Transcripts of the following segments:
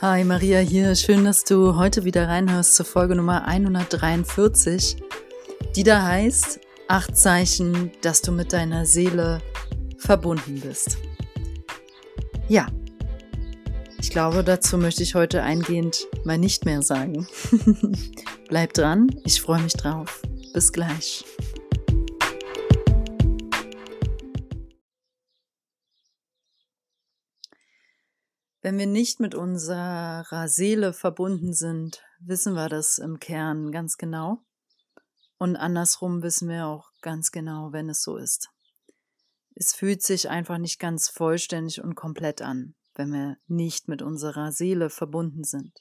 Hi Maria hier, schön, dass du heute wieder reinhörst zur Folge Nummer 143, die da heißt, acht Zeichen, dass du mit deiner Seele verbunden bist. Ja, ich glaube, dazu möchte ich heute eingehend mal nicht mehr sagen. Bleib dran, ich freue mich drauf. Bis gleich. Wenn wir nicht mit unserer Seele verbunden sind, wissen wir das im Kern ganz genau. Und andersrum wissen wir auch ganz genau, wenn es so ist. Es fühlt sich einfach nicht ganz vollständig und komplett an, wenn wir nicht mit unserer Seele verbunden sind.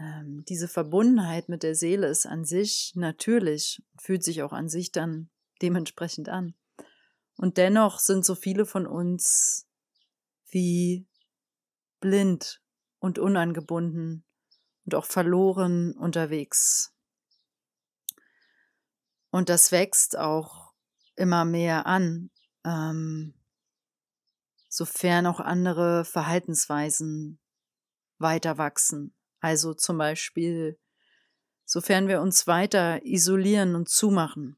Ähm, diese Verbundenheit mit der Seele ist an sich natürlich, fühlt sich auch an sich dann dementsprechend an. Und dennoch sind so viele von uns wie blind und unangebunden und auch verloren unterwegs. Und das wächst auch immer mehr an, ähm, sofern auch andere Verhaltensweisen weiter wachsen. Also zum Beispiel, sofern wir uns weiter isolieren und zumachen,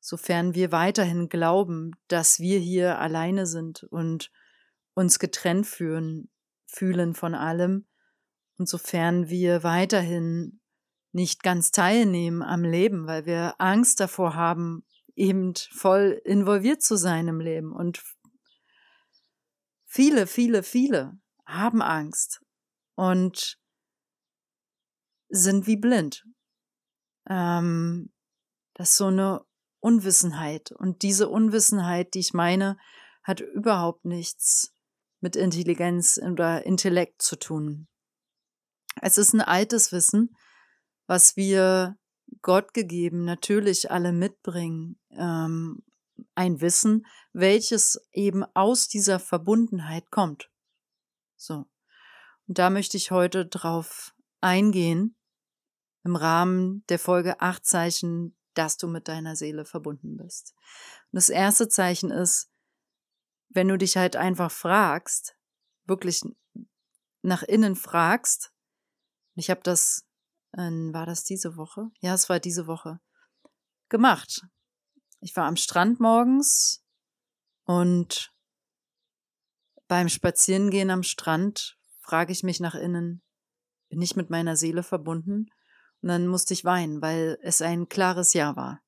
sofern wir weiterhin glauben, dass wir hier alleine sind und uns getrennt fühlen, fühlen von allem. Und sofern wir weiterhin nicht ganz teilnehmen am Leben, weil wir Angst davor haben, eben voll involviert zu sein im Leben. Und viele, viele, viele haben Angst und sind wie blind. Ähm, das ist so eine Unwissenheit. Und diese Unwissenheit, die ich meine, hat überhaupt nichts mit Intelligenz oder Intellekt zu tun. Es ist ein altes Wissen, was wir Gott gegeben natürlich alle mitbringen. Ähm, ein Wissen, welches eben aus dieser Verbundenheit kommt. So. Und da möchte ich heute drauf eingehen, im Rahmen der Folge acht Zeichen, dass du mit deiner Seele verbunden bist. Und das erste Zeichen ist, wenn du dich halt einfach fragst, wirklich nach innen fragst, ich habe das, äh, war das diese Woche? Ja, es war diese Woche gemacht. Ich war am Strand morgens und beim Spazierengehen am Strand frage ich mich nach innen, bin ich mit meiner Seele verbunden? Und dann musste ich weinen, weil es ein klares Ja war.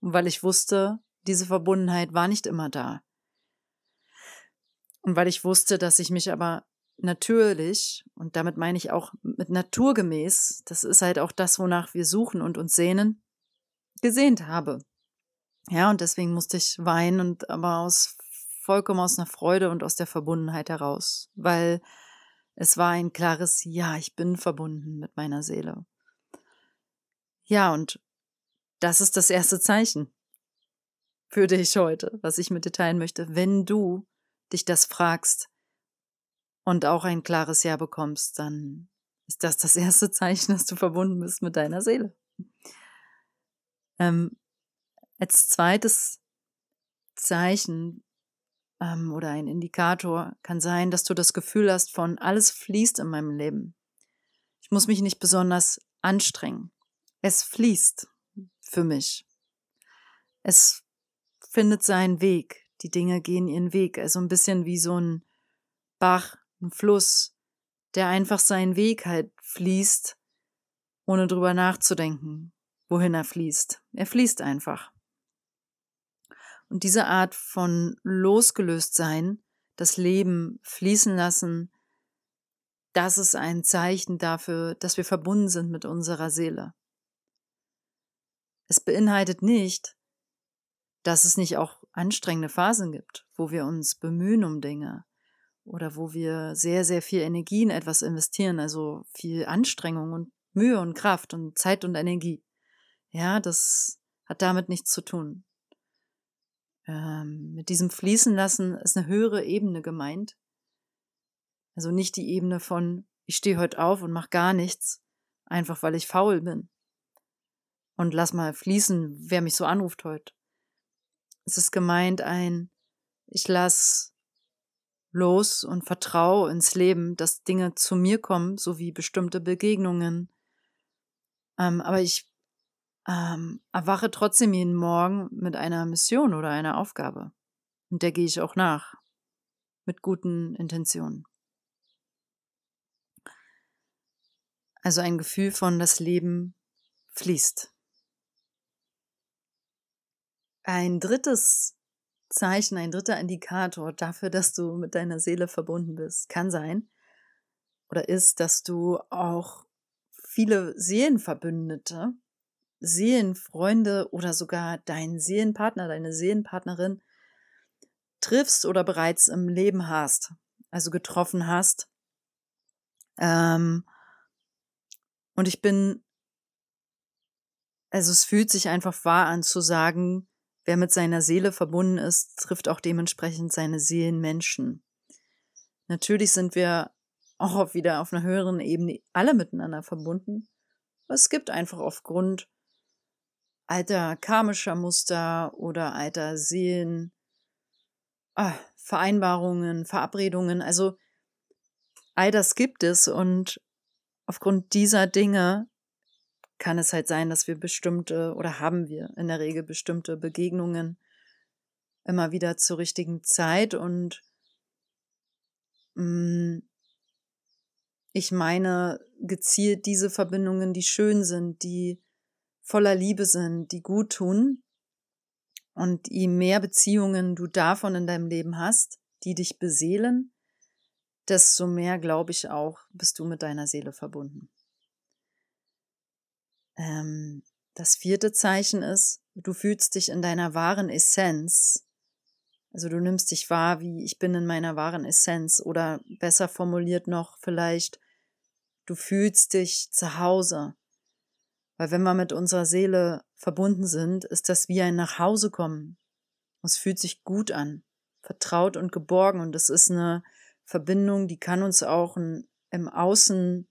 Und weil ich wusste, diese Verbundenheit war nicht immer da. Und weil ich wusste, dass ich mich aber natürlich, und damit meine ich auch mit naturgemäß, das ist halt auch das, wonach wir suchen und uns sehnen, gesehnt habe. Ja, und deswegen musste ich weinen und aber aus vollkommen aus einer Freude und aus der Verbundenheit heraus, weil es war ein klares Ja, ich bin verbunden mit meiner Seele. Ja, und das ist das erste Zeichen für dich heute, was ich mit dir teilen möchte. Wenn du dich das fragst und auch ein klares Ja bekommst, dann ist das das erste Zeichen, dass du verbunden bist mit deiner Seele. Ähm, als zweites Zeichen ähm, oder ein Indikator kann sein, dass du das Gefühl hast von, alles fließt in meinem Leben. Ich muss mich nicht besonders anstrengen. Es fließt für mich. Es findet seinen Weg die Dinge gehen ihren Weg. Also ein bisschen wie so ein Bach, ein Fluss, der einfach seinen Weg halt fließt, ohne drüber nachzudenken, wohin er fließt. Er fließt einfach. Und diese Art von losgelöst sein, das Leben fließen lassen, das ist ein Zeichen dafür, dass wir verbunden sind mit unserer Seele. Es beinhaltet nicht, dass es nicht auch anstrengende Phasen gibt, wo wir uns bemühen um Dinge oder wo wir sehr, sehr viel Energie in etwas investieren, also viel Anstrengung und Mühe und Kraft und Zeit und Energie. Ja, das hat damit nichts zu tun. Ähm, mit diesem Fließen lassen ist eine höhere Ebene gemeint. Also nicht die Ebene von, ich stehe heute auf und mache gar nichts, einfach weil ich faul bin. Und lass mal fließen, wer mich so anruft heute. Es ist gemeint ein, ich lasse los und vertraue ins Leben, dass Dinge zu mir kommen, so wie bestimmte Begegnungen. Ähm, aber ich ähm, erwache trotzdem jeden Morgen mit einer Mission oder einer Aufgabe. Und der gehe ich auch nach. Mit guten Intentionen. Also ein Gefühl von das Leben fließt. Ein drittes Zeichen, ein dritter Indikator dafür, dass du mit deiner Seele verbunden bist, kann sein oder ist, dass du auch viele Seelenverbündete, Seelenfreunde oder sogar deinen Seelenpartner, deine Seelenpartnerin triffst oder bereits im Leben hast, also getroffen hast. Ähm, und ich bin, also es fühlt sich einfach wahr an zu sagen, wer mit seiner Seele verbunden ist, trifft auch dementsprechend seine Seelenmenschen. Natürlich sind wir auch wieder auf einer höheren Ebene alle miteinander verbunden. Es gibt einfach aufgrund alter karmischer Muster oder alter Seelen, ah, Vereinbarungen, Verabredungen, also all das gibt es und aufgrund dieser Dinge kann es halt sein, dass wir bestimmte oder haben wir in der Regel bestimmte Begegnungen immer wieder zur richtigen Zeit und mm, ich meine gezielt diese Verbindungen, die schön sind, die voller Liebe sind, die gut tun. Und je mehr Beziehungen du davon in deinem Leben hast, die dich beseelen, desto mehr, glaube ich, auch bist du mit deiner Seele verbunden. Ähm, das vierte Zeichen ist, du fühlst dich in deiner wahren Essenz. Also du nimmst dich wahr, wie ich bin in meiner wahren Essenz. Oder besser formuliert noch vielleicht, du fühlst dich zu Hause. Weil wenn wir mit unserer Seele verbunden sind, ist das wie ein Nachhausekommen. Es fühlt sich gut an, vertraut und geborgen. Und das ist eine Verbindung, die kann uns auch im Außen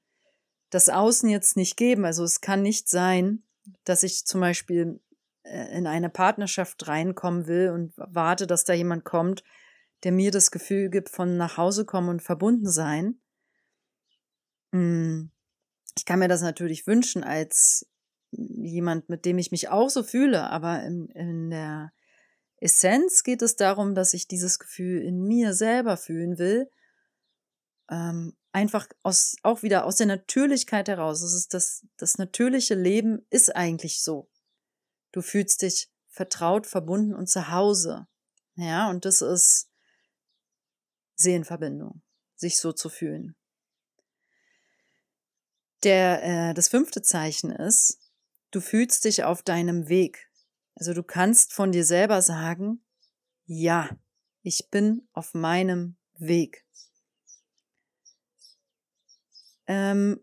das Außen jetzt nicht geben. Also es kann nicht sein, dass ich zum Beispiel äh, in eine Partnerschaft reinkommen will und warte, dass da jemand kommt, der mir das Gefühl gibt von nach Hause kommen und verbunden sein. Hm, ich kann mir das natürlich wünschen als jemand, mit dem ich mich auch so fühle, aber in, in der Essenz geht es darum, dass ich dieses Gefühl in mir selber fühlen will ähm, einfach aus, auch wieder aus der Natürlichkeit heraus. Es ist das, das natürliche Leben ist eigentlich so. Du fühlst dich vertraut, verbunden und zu Hause. Ja, und das ist Seelenverbindung, sich so zu fühlen. Der, äh, das fünfte Zeichen ist, du fühlst dich auf deinem Weg. Also du kannst von dir selber sagen, ja, ich bin auf meinem Weg. Ähm,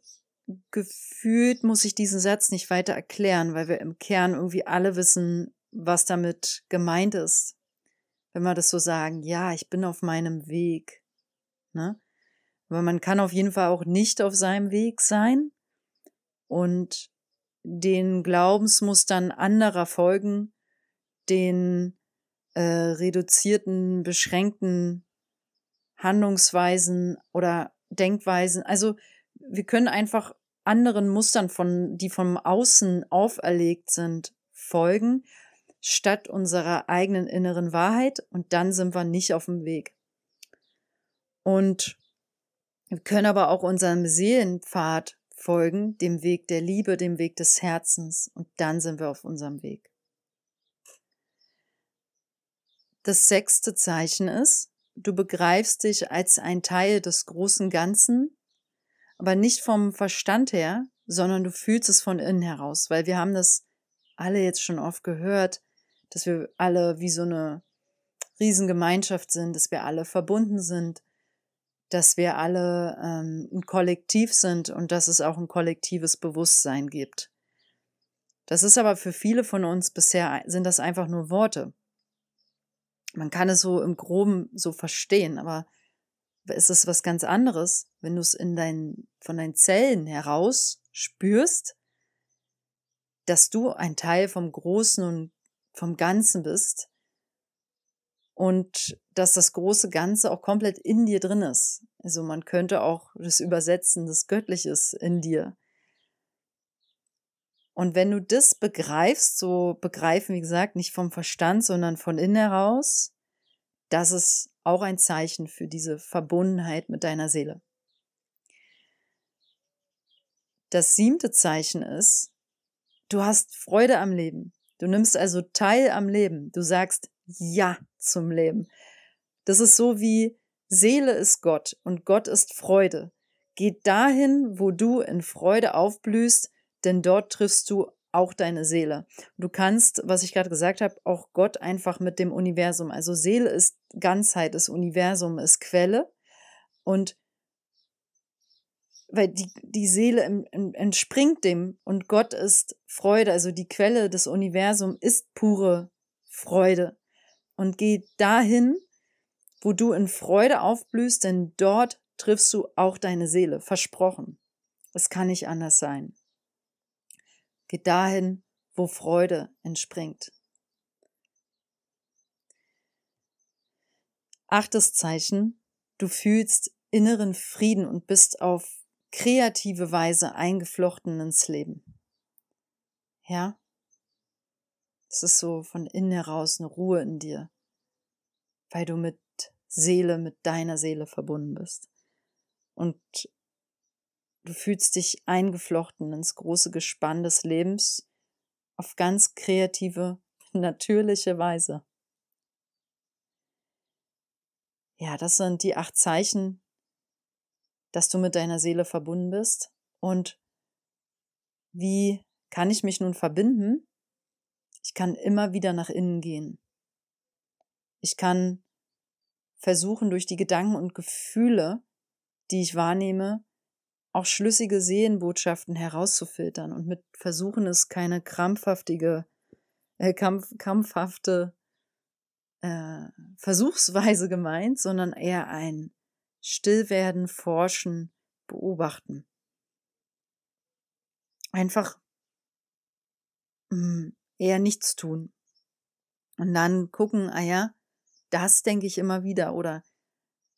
gefühlt muss ich diesen Satz nicht weiter erklären, weil wir im Kern irgendwie alle wissen, was damit gemeint ist. Wenn wir das so sagen, ja, ich bin auf meinem Weg. Ne? Aber man kann auf jeden Fall auch nicht auf seinem Weg sein und den Glaubensmustern anderer folgen, den äh, reduzierten, beschränkten Handlungsweisen oder Denkweisen. Also wir können einfach anderen Mustern von, die vom Außen auferlegt sind, folgen, statt unserer eigenen inneren Wahrheit und dann sind wir nicht auf dem Weg. Und wir können aber auch unserem Seelenpfad folgen, dem Weg der Liebe, dem Weg des Herzens und dann sind wir auf unserem Weg. Das sechste Zeichen ist, du begreifst dich als ein Teil des großen Ganzen aber nicht vom Verstand her, sondern du fühlst es von innen heraus, weil wir haben das alle jetzt schon oft gehört, dass wir alle wie so eine Riesengemeinschaft sind, dass wir alle verbunden sind, dass wir alle ähm, ein Kollektiv sind und dass es auch ein kollektives Bewusstsein gibt. Das ist aber für viele von uns bisher sind das einfach nur Worte. Man kann es so im Groben so verstehen, aber ist es was ganz anderes, wenn du es in dein, von deinen Zellen heraus spürst, dass du ein Teil vom Großen und vom Ganzen bist und dass das große Ganze auch komplett in dir drin ist. Also man könnte auch das übersetzen, das Göttliches in dir. Und wenn du das begreifst, so begreifen, wie gesagt, nicht vom Verstand, sondern von innen heraus, das ist auch ein Zeichen für diese Verbundenheit mit deiner Seele. Das siebte Zeichen ist, du hast Freude am Leben. Du nimmst also teil am Leben. Du sagst Ja zum Leben. Das ist so wie Seele ist Gott und Gott ist Freude. Geh dahin, wo du in Freude aufblühst, denn dort triffst du auch deine Seele. Du kannst, was ich gerade gesagt habe, auch Gott einfach mit dem Universum. Also Seele ist Ganzheit, das Universum ist Quelle und weil die, die Seele entspringt dem und Gott ist Freude, also die Quelle des Universums ist pure Freude. Und geh dahin, wo du in Freude aufblühst, denn dort triffst du auch deine Seele, versprochen. Es kann nicht anders sein. Geh dahin, wo Freude entspringt. Achtes Zeichen, du fühlst inneren Frieden und bist auf kreative Weise eingeflochten ins Leben. Ja? Es ist so von innen heraus eine Ruhe in dir, weil du mit Seele, mit deiner Seele verbunden bist. Und du fühlst dich eingeflochten ins große Gespann des Lebens auf ganz kreative, natürliche Weise. Ja, das sind die acht Zeichen, dass du mit deiner Seele verbunden bist. Und wie kann ich mich nun verbinden? Ich kann immer wieder nach innen gehen. Ich kann versuchen, durch die Gedanken und Gefühle, die ich wahrnehme, auch schlüssige Seelenbotschaften herauszufiltern und mit versuchen es keine krampfhaftige, äh, krampf, krampfhafte äh, Versuchsweise gemeint, sondern eher ein Stillwerden, Forschen, Beobachten. Einfach mh, hm, eher nichts tun. Und dann gucken, ah ja, das denke ich immer wieder. Oder,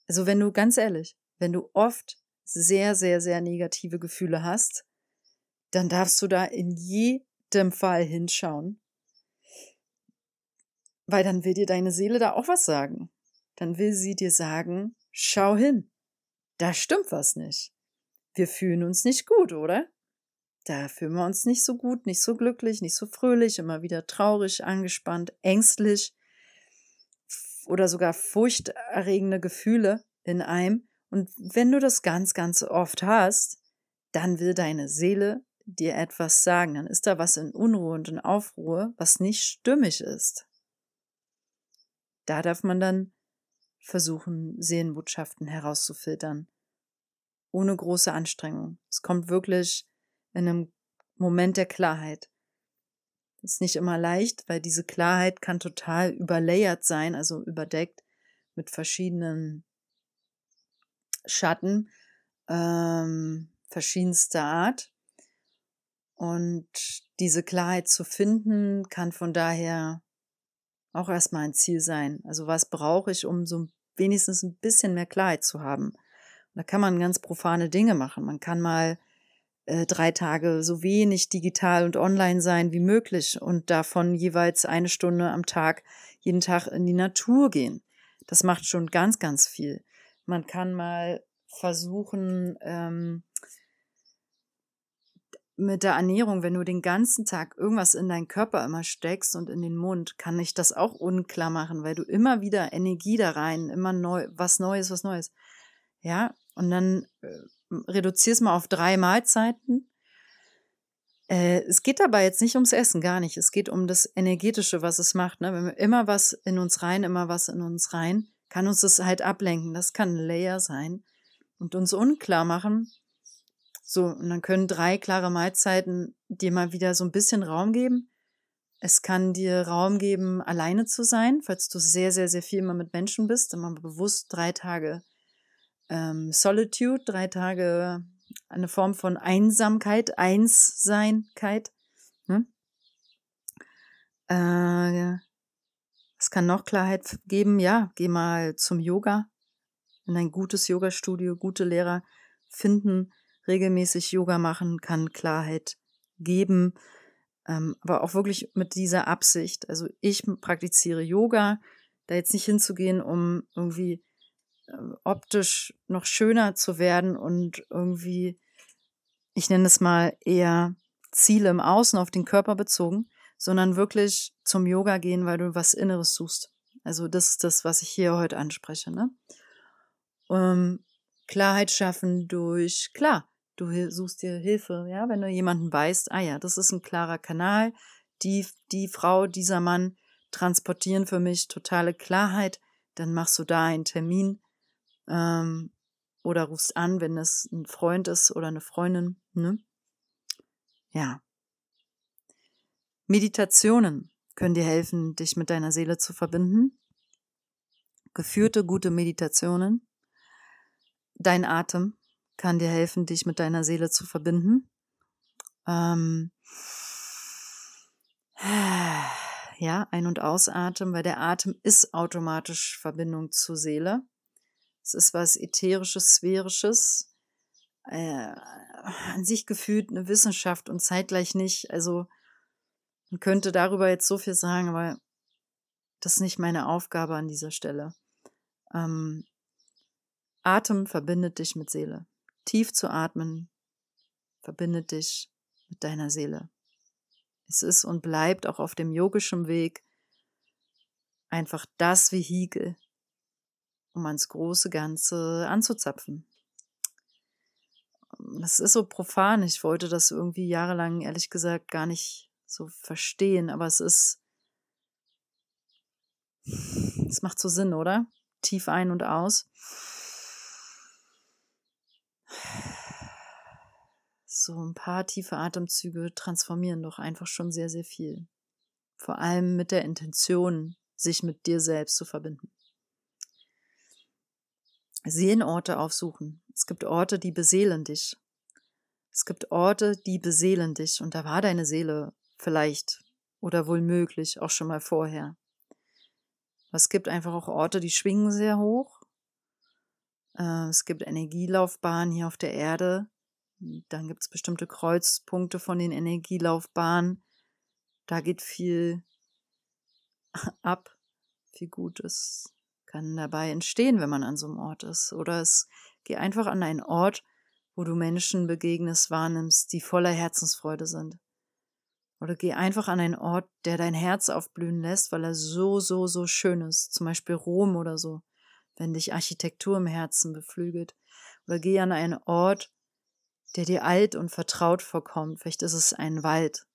also wenn du ganz ehrlich, wenn du oft sehr, sehr, sehr negative Gefühle hast, dann darfst du da in jedem Fall hinschauen. Weil dann will dir deine Seele da auch was sagen. Dann will sie dir sagen, schau hin. Da stimmt was nicht. Wir fühlen uns nicht gut, oder? Da fühlen wir uns nicht so gut, nicht so glücklich, nicht so fröhlich, immer wieder traurig, angespannt, ängstlich oder sogar furchterregende Gefühle in einem. Und wenn du das ganz, ganz oft hast, dann will deine Seele dir etwas sagen. Dann ist da was in Unruhe und in Aufruhr, was nicht stimmig ist. Da darf man dann versuchen, Seelenbotschaften herauszufiltern. Ohne große Anstrengung. Es kommt wirklich in einem Moment der Klarheit. Ist nicht immer leicht, weil diese Klarheit kann total überlayert sein, also überdeckt mit verschiedenen Schatten ähm, verschiedenster Art. Und diese Klarheit zu finden, kann von daher auch erstmal ein Ziel sein. Also was brauche ich, um so wenigstens ein bisschen mehr Klarheit zu haben? Da kann man ganz profane Dinge machen. Man kann mal äh, drei Tage so wenig digital und online sein wie möglich und davon jeweils eine Stunde am Tag jeden Tag in die Natur gehen. Das macht schon ganz, ganz viel. Man kann mal versuchen, ähm, mit der Ernährung, wenn du den ganzen Tag irgendwas in deinen Körper immer steckst und in den Mund, kann ich das auch unklar machen, weil du immer wieder Energie da rein, immer neu, was Neues, was Neues. Ja, und dann äh, reduzier's mal auf drei Mahlzeiten. Äh, es geht dabei jetzt nicht ums Essen, gar nicht. Es geht um das Energetische, was es macht. Ne? Wenn wir immer was in uns rein, immer was in uns rein, kann uns das halt ablenken. Das kann ein Layer sein und uns unklar machen. So, und dann können drei klare Mahlzeiten dir mal wieder so ein bisschen Raum geben. Es kann dir Raum geben, alleine zu sein, falls du sehr, sehr, sehr viel immer mit Menschen bist, dann mal bewusst drei Tage ähm, Solitude, drei Tage eine Form von Einsamkeit, Einsseinkeit. Hm? Äh, Es kann noch Klarheit geben, ja, geh mal zum Yoga, in ein gutes Yoga-Studio, gute Lehrer finden, regelmäßig Yoga machen, kann Klarheit geben, ähm, aber auch wirklich mit dieser Absicht. Also ich praktiziere Yoga, da jetzt nicht hinzugehen, um irgendwie äh, optisch noch schöner zu werden und irgendwie, ich nenne es mal eher Ziele im Außen auf den Körper bezogen, sondern wirklich zum Yoga gehen, weil du was Inneres suchst. Also das ist das, was ich hier heute anspreche. Ne? Ähm, Klarheit schaffen durch, klar, du suchst dir Hilfe, ja, wenn du jemanden weißt, ah ja, das ist ein klarer Kanal, die, die Frau, dieser Mann transportieren für mich totale Klarheit, dann machst du da einen Termin ähm, oder rufst an, wenn es ein Freund ist oder eine Freundin, ne? Ja. Meditationen können dir helfen, dich mit deiner Seele zu verbinden. Geführte gute Meditationen. Dein Atem kann dir helfen, dich mit deiner Seele zu verbinden. Ähm, ja, ein- und ausatmen, weil der Atem ist automatisch Verbindung zur Seele. Es ist was Ätherisches, Sphärisches, äh, an sich gefühlt eine Wissenschaft und zeitgleich nicht. Also man könnte darüber jetzt so viel sagen, aber das ist nicht meine Aufgabe an dieser Stelle. Ähm, Atem verbindet dich mit Seele. Tief zu atmen verbindet dich mit deiner Seele. Es ist und bleibt auch auf dem yogischen Weg einfach das Vehikel, um ans große Ganze anzuzapfen. Das ist so profan. Ich wollte das irgendwie jahrelang, ehrlich gesagt, gar nicht so verstehen, aber es ist, es macht so Sinn, oder? Tief ein und aus. So ein paar tiefe Atemzüge transformieren doch einfach schon sehr, sehr viel. Vor allem mit der Intention, sich mit dir selbst zu verbinden. Seelenorte aufsuchen. Es gibt Orte, die beseelen dich. Es gibt Orte, die beseelen dich. Und da war deine Seele vielleicht oder wohl möglich auch schon mal vorher. Es gibt einfach auch Orte, die schwingen sehr hoch. Äh, es gibt Energielaufbahnen hier auf der Erde. Dann gibt es bestimmte Kreuzpunkte von den Energielaufbahnen. Da geht viel ab, viel Gutes kann dabei entstehen, wenn man an so einem Ort ist. Oder es geh einfach an einen Ort, wo du Menschen begegnest, wahrnimmst, die voller Herzensfreude sind. Oder geh einfach an einen Ort, der dein Herz aufblühen lässt, weil er so, so, so schön ist. Zum Beispiel Rom oder so, wenn dich Architektur im Herzen beflügelt. Oder geh an einen Ort, der dir alt und vertraut vorkommt. Vielleicht ist es ein Wald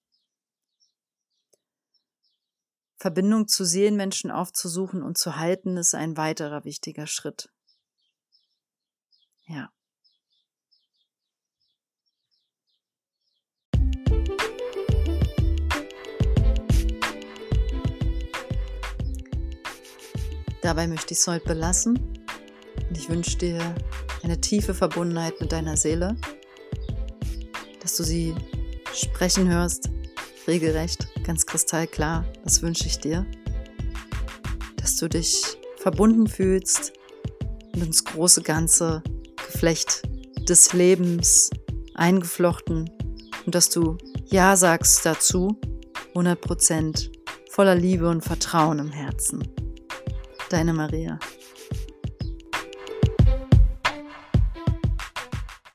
Verbindung zu Seelenmenschen aufzusuchen und zu halten, ist ein weiterer wichtiger Schritt. Ja. Dabei möchte ich es heute belassen. Und ich wünsche dir eine tiefe Verbundenheit mit deiner Seele, dass du sie sprechen hörst, regelrecht, ganz kristallklar, das wünsche ich dir, dass du dich verbunden fühlst und ins große ganze Geflecht des Lebens eingeflochten. Und dass du Ja sagst dazu, 100 Prozent voller Liebe und Vertrauen im Herzen. Deine Maria.